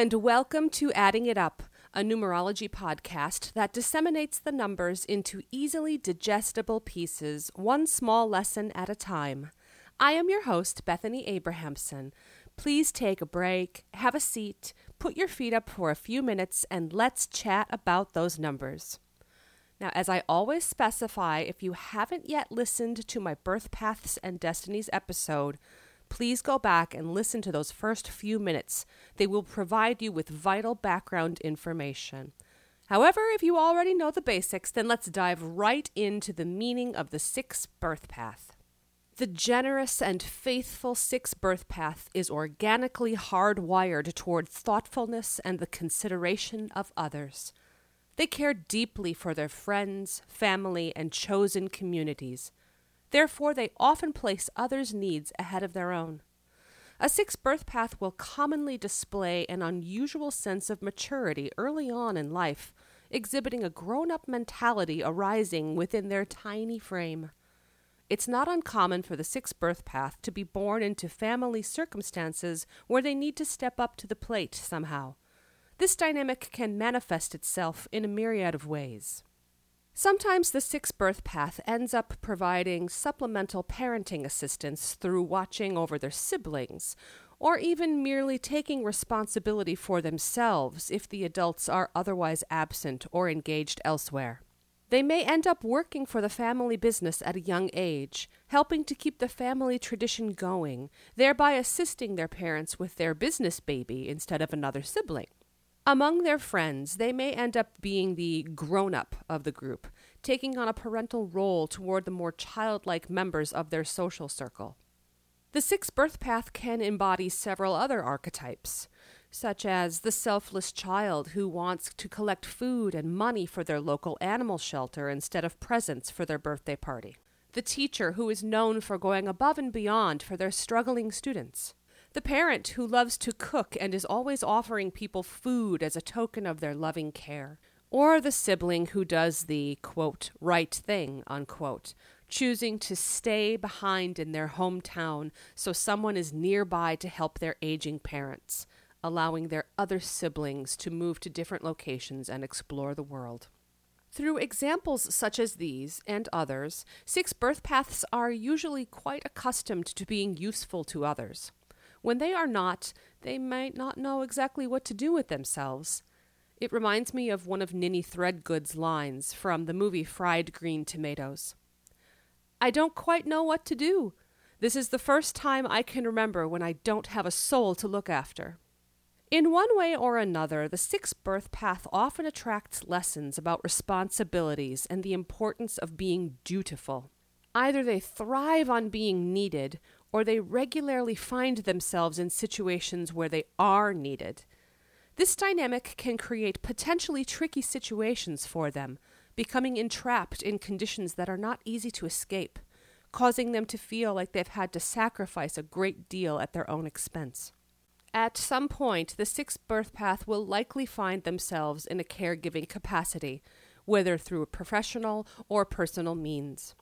and welcome to Adding It Up, a numerology podcast that disseminates the numbers into easily digestible pieces, one small lesson at a time. I am your host, Bethany Abrahamson. Please take a break, have a seat, put your feet up for a few minutes, and let's chat about those numbers. Now, as I always specify, if you haven't yet listened to my Birth Paths and Destinies episode, please go back and listen to those first few minutes. They will provide you with vital background information. However, if you already know the basics, then let's dive right into the meaning of the sixth birth path. The generous and faithful sixth birth path is organically hardwired toward thoughtfulness and the consideration of others. They care deeply for their friends, family, and chosen communities. Therefore, they often place others' needs ahead of their own. A sixth birth path will commonly display an unusual sense of maturity early on in life, exhibiting a grown up mentality arising within their tiny frame. It's not uncommon for the sixth birth path to be born into family circumstances where they need to step up to the plate somehow. This dynamic can manifest itself in a myriad of ways. Sometimes the sixth birth path ends up providing supplemental parenting assistance through watching over their siblings, or even merely taking responsibility for themselves if the adults are otherwise absent or engaged elsewhere. They may end up working for the family business at a young age, helping to keep the family tradition going, thereby assisting their parents with their business baby instead of another sibling. Among their friends, they may end up being the grown up of the group, taking on a parental role toward the more childlike members of their social circle. The sixth birth path can embody several other archetypes, such as the selfless child who wants to collect food and money for their local animal shelter instead of presents for their birthday party, the teacher who is known for going above and beyond for their struggling students the parent who loves to cook and is always offering people food as a token of their loving care. Or the sibling who does the, quote, right thing, unquote, choosing to stay behind in their hometown so someone is nearby to help their aging parents, allowing their other siblings to move to different locations and explore the world. Through examples such as these and others, six birth paths are usually quite accustomed to being useful to others. When they are not, they might not know exactly what to do with themselves. It reminds me of one of Ninny Threadgoode's lines from the movie Fried Green Tomatoes. I don't quite know what to do. This is the first time I can remember when I don't have a soul to look after. In one way or another, the sixth birth path often attracts lessons about responsibilities and the importance of being dutiful. Either they thrive on being needed, or they regularly find themselves in situations where they are needed. This dynamic can create potentially tricky situations for them, becoming entrapped in conditions that are not easy to escape, causing them to feel like they've had to sacrifice a great deal at their own expense. At some point, the sixth birth path will likely find themselves in a caregiving capacity, whether through professional or personal means.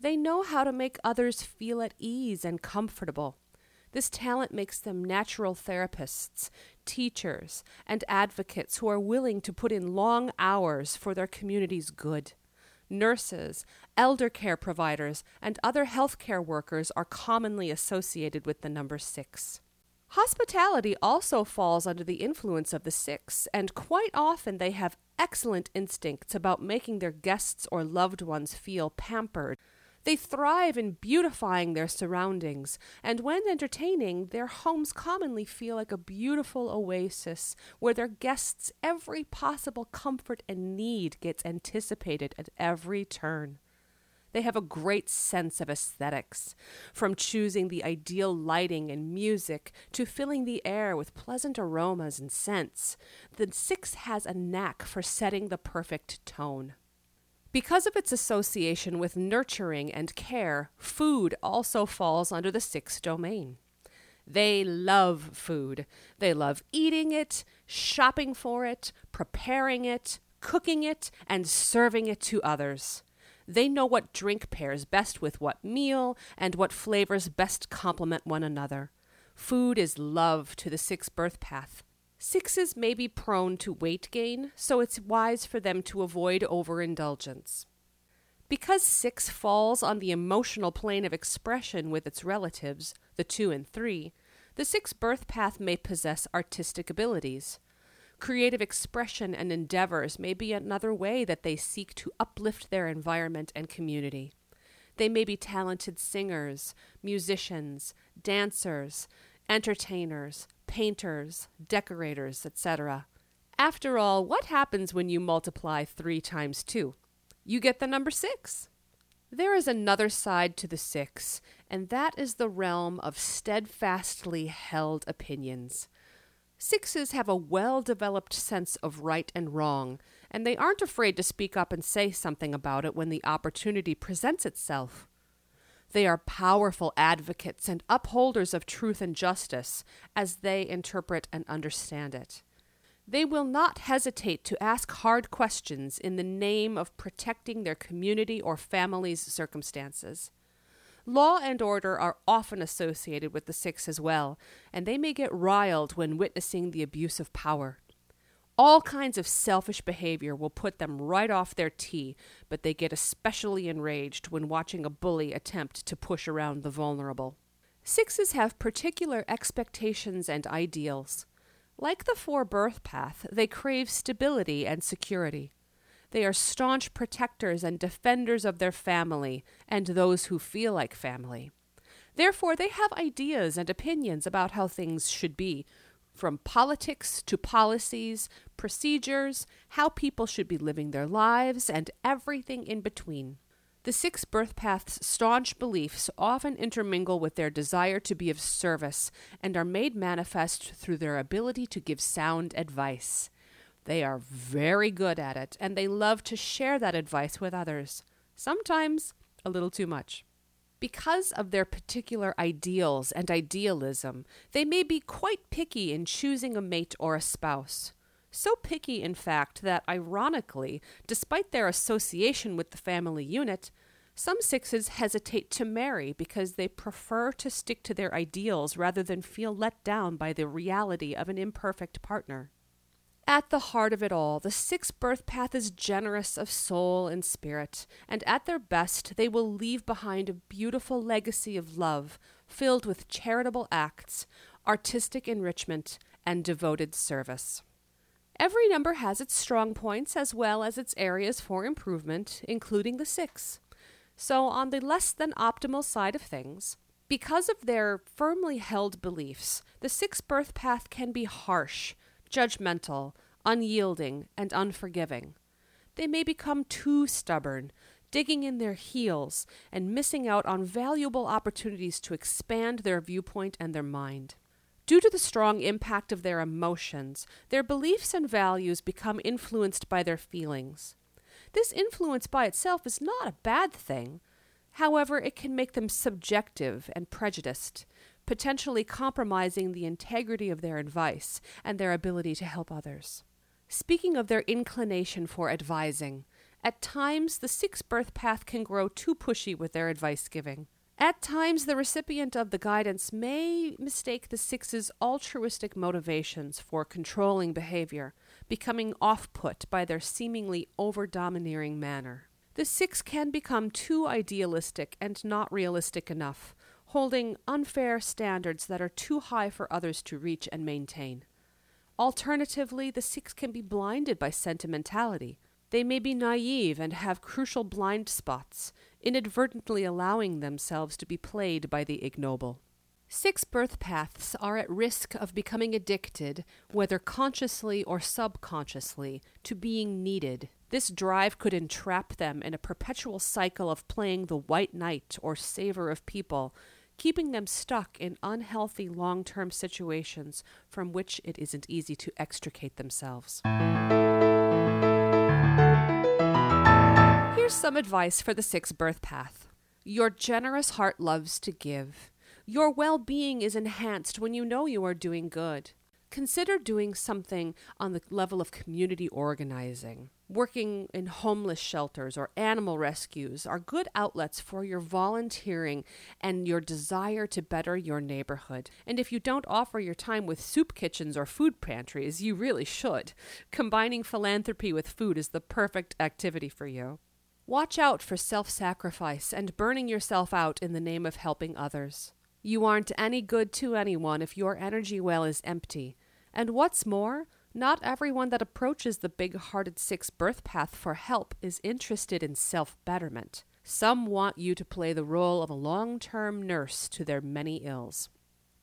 They know how to make others feel at ease and comfortable. This talent makes them natural therapists, teachers, and advocates who are willing to put in long hours for their community's good. Nurses, elder care providers, and other healthcare workers are commonly associated with the number six. Hospitality also falls under the influence of the six, and quite often they have excellent instincts about making their guests or loved ones feel pampered they thrive in beautifying their surroundings, and when entertaining, their homes commonly feel like a beautiful oasis where their guests' every possible comfort and need gets anticipated at every turn. They have a great sense of aesthetics, from choosing the ideal lighting and music to filling the air with pleasant aromas and scents. The six has a knack for setting the perfect tone. Because of its association with nurturing and care, food also falls under the sixth domain. They love food. They love eating it, shopping for it, preparing it, cooking it, and serving it to others. They know what drink pairs best with what meal and what flavors best complement one another. Food is love to the sixth birth path. Sixes may be prone to weight gain, so it's wise for them to avoid overindulgence. Because six falls on the emotional plane of expression with its relatives, the two and three, the six birth path may possess artistic abilities. Creative expression and endeavors may be another way that they seek to uplift their environment and community. They may be talented singers, musicians, dancers, entertainers, painters, decorators, etc. After all, what happens when you multiply 3 times 2? You get the number 6. There is another side to the six, and that is the realm of steadfastly held opinions. Sixes have a well developed sense of right and wrong, and they aren't afraid to speak up and say something about it when the opportunity presents itself. They are powerful advocates and upholders of truth and justice as they interpret and understand it. They will not hesitate to ask hard questions in the name of protecting their community or family's circumstances. Law and order are often associated with the six as well, and they may get riled when witnessing the abuse of power. All kinds of selfish behavior will put them right off their tee, but they get especially enraged when watching a bully attempt to push around the vulnerable. Sixes have particular expectations and ideals. Like the four birth path, they crave stability and security. They are staunch protectors and defenders of their family and those who feel like family. Therefore, they have ideas and opinions about how things should be, from politics to policies, procedures, how people should be living their lives, and everything in between. The six birth path's staunch beliefs often intermingle with their desire to be of service and are made manifest through their ability to give sound advice. They are very good at it, and they love to share that advice with others, sometimes a little too much. Because of their particular ideals and idealism, they may be quite picky in choosing a mate or a spouse. So picky, in fact, that ironically, despite their association with the family unit, some sixes hesitate to marry because they prefer to stick to their ideals rather than feel let down by the reality of an imperfect partner. At the heart of it all, the sixth birth path is generous of soul and spirit, and at their best, they will leave behind a beautiful legacy of love filled with charitable acts, artistic enrichment, and devoted service. Every number has its strong points as well as its areas for improvement, including the six. So, on the less than optimal side of things, because of their firmly held beliefs, the six birth path can be harsh, judgmental, unyielding, and unforgiving. They may become too stubborn, digging in their heels and missing out on valuable opportunities to expand their viewpoint and their mind. Due to the strong impact of their emotions, their beliefs and values become influenced by their feelings. This influence by itself is not a bad thing. However, it can make them subjective and prejudiced, potentially compromising the integrity of their advice and their ability to help others. Speaking of their inclination for advising, at times the six birth path can grow too pushy with their advice giving. At times, the recipient of the guidance may mistake the six's altruistic motivations for controlling behavior, becoming off put by their seemingly over domineering manner. The six can become too idealistic and not realistic enough, holding unfair standards that are too high for others to reach and maintain. Alternatively, the six can be blinded by sentimentality. They may be naive and have crucial blind spots, inadvertently allowing themselves to be played by the ignoble. Six birth paths are at risk of becoming addicted, whether consciously or subconsciously, to being needed. This drive could entrap them in a perpetual cycle of playing the white knight or saver of people, keeping them stuck in unhealthy long term situations from which it isn't easy to extricate themselves. Here's some advice for the six birth path. Your generous heart loves to give. Your well being is enhanced when you know you are doing good. Consider doing something on the level of community organizing. Working in homeless shelters or animal rescues are good outlets for your volunteering and your desire to better your neighborhood. And if you don't offer your time with soup kitchens or food pantries, you really should. Combining philanthropy with food is the perfect activity for you. Watch out for self sacrifice and burning yourself out in the name of helping others. You aren't any good to anyone if your energy well is empty. And what's more, not everyone that approaches the big hearted six birth path for help is interested in self betterment. Some want you to play the role of a long term nurse to their many ills.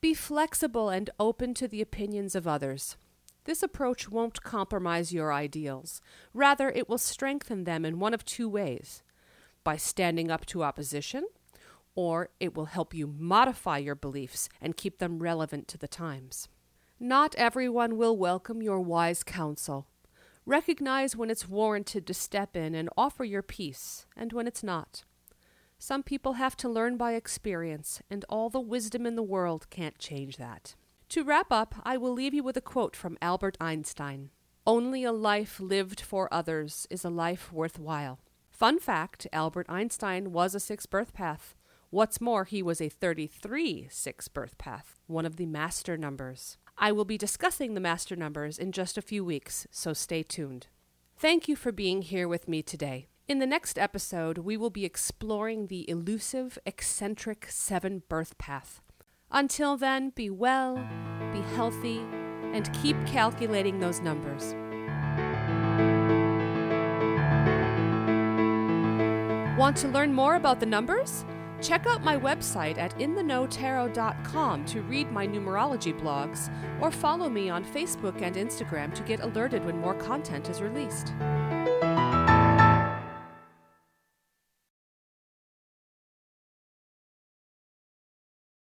Be flexible and open to the opinions of others. This approach won't compromise your ideals. Rather, it will strengthen them in one of two ways by standing up to opposition, or it will help you modify your beliefs and keep them relevant to the times. Not everyone will welcome your wise counsel. Recognize when it's warranted to step in and offer your piece, and when it's not. Some people have to learn by experience, and all the wisdom in the world can't change that. To wrap up, I will leave you with a quote from Albert Einstein Only a life lived for others is a life worthwhile. Fun fact Albert Einstein was a six birth path. What's more, he was a 33 six birth path, one of the master numbers. I will be discussing the master numbers in just a few weeks, so stay tuned. Thank you for being here with me today. In the next episode, we will be exploring the elusive, eccentric seven birth path. Until then, be well, be healthy, and keep calculating those numbers. Want to learn more about the numbers? Check out my website at intheknowtarot.com to read my numerology blogs, or follow me on Facebook and Instagram to get alerted when more content is released.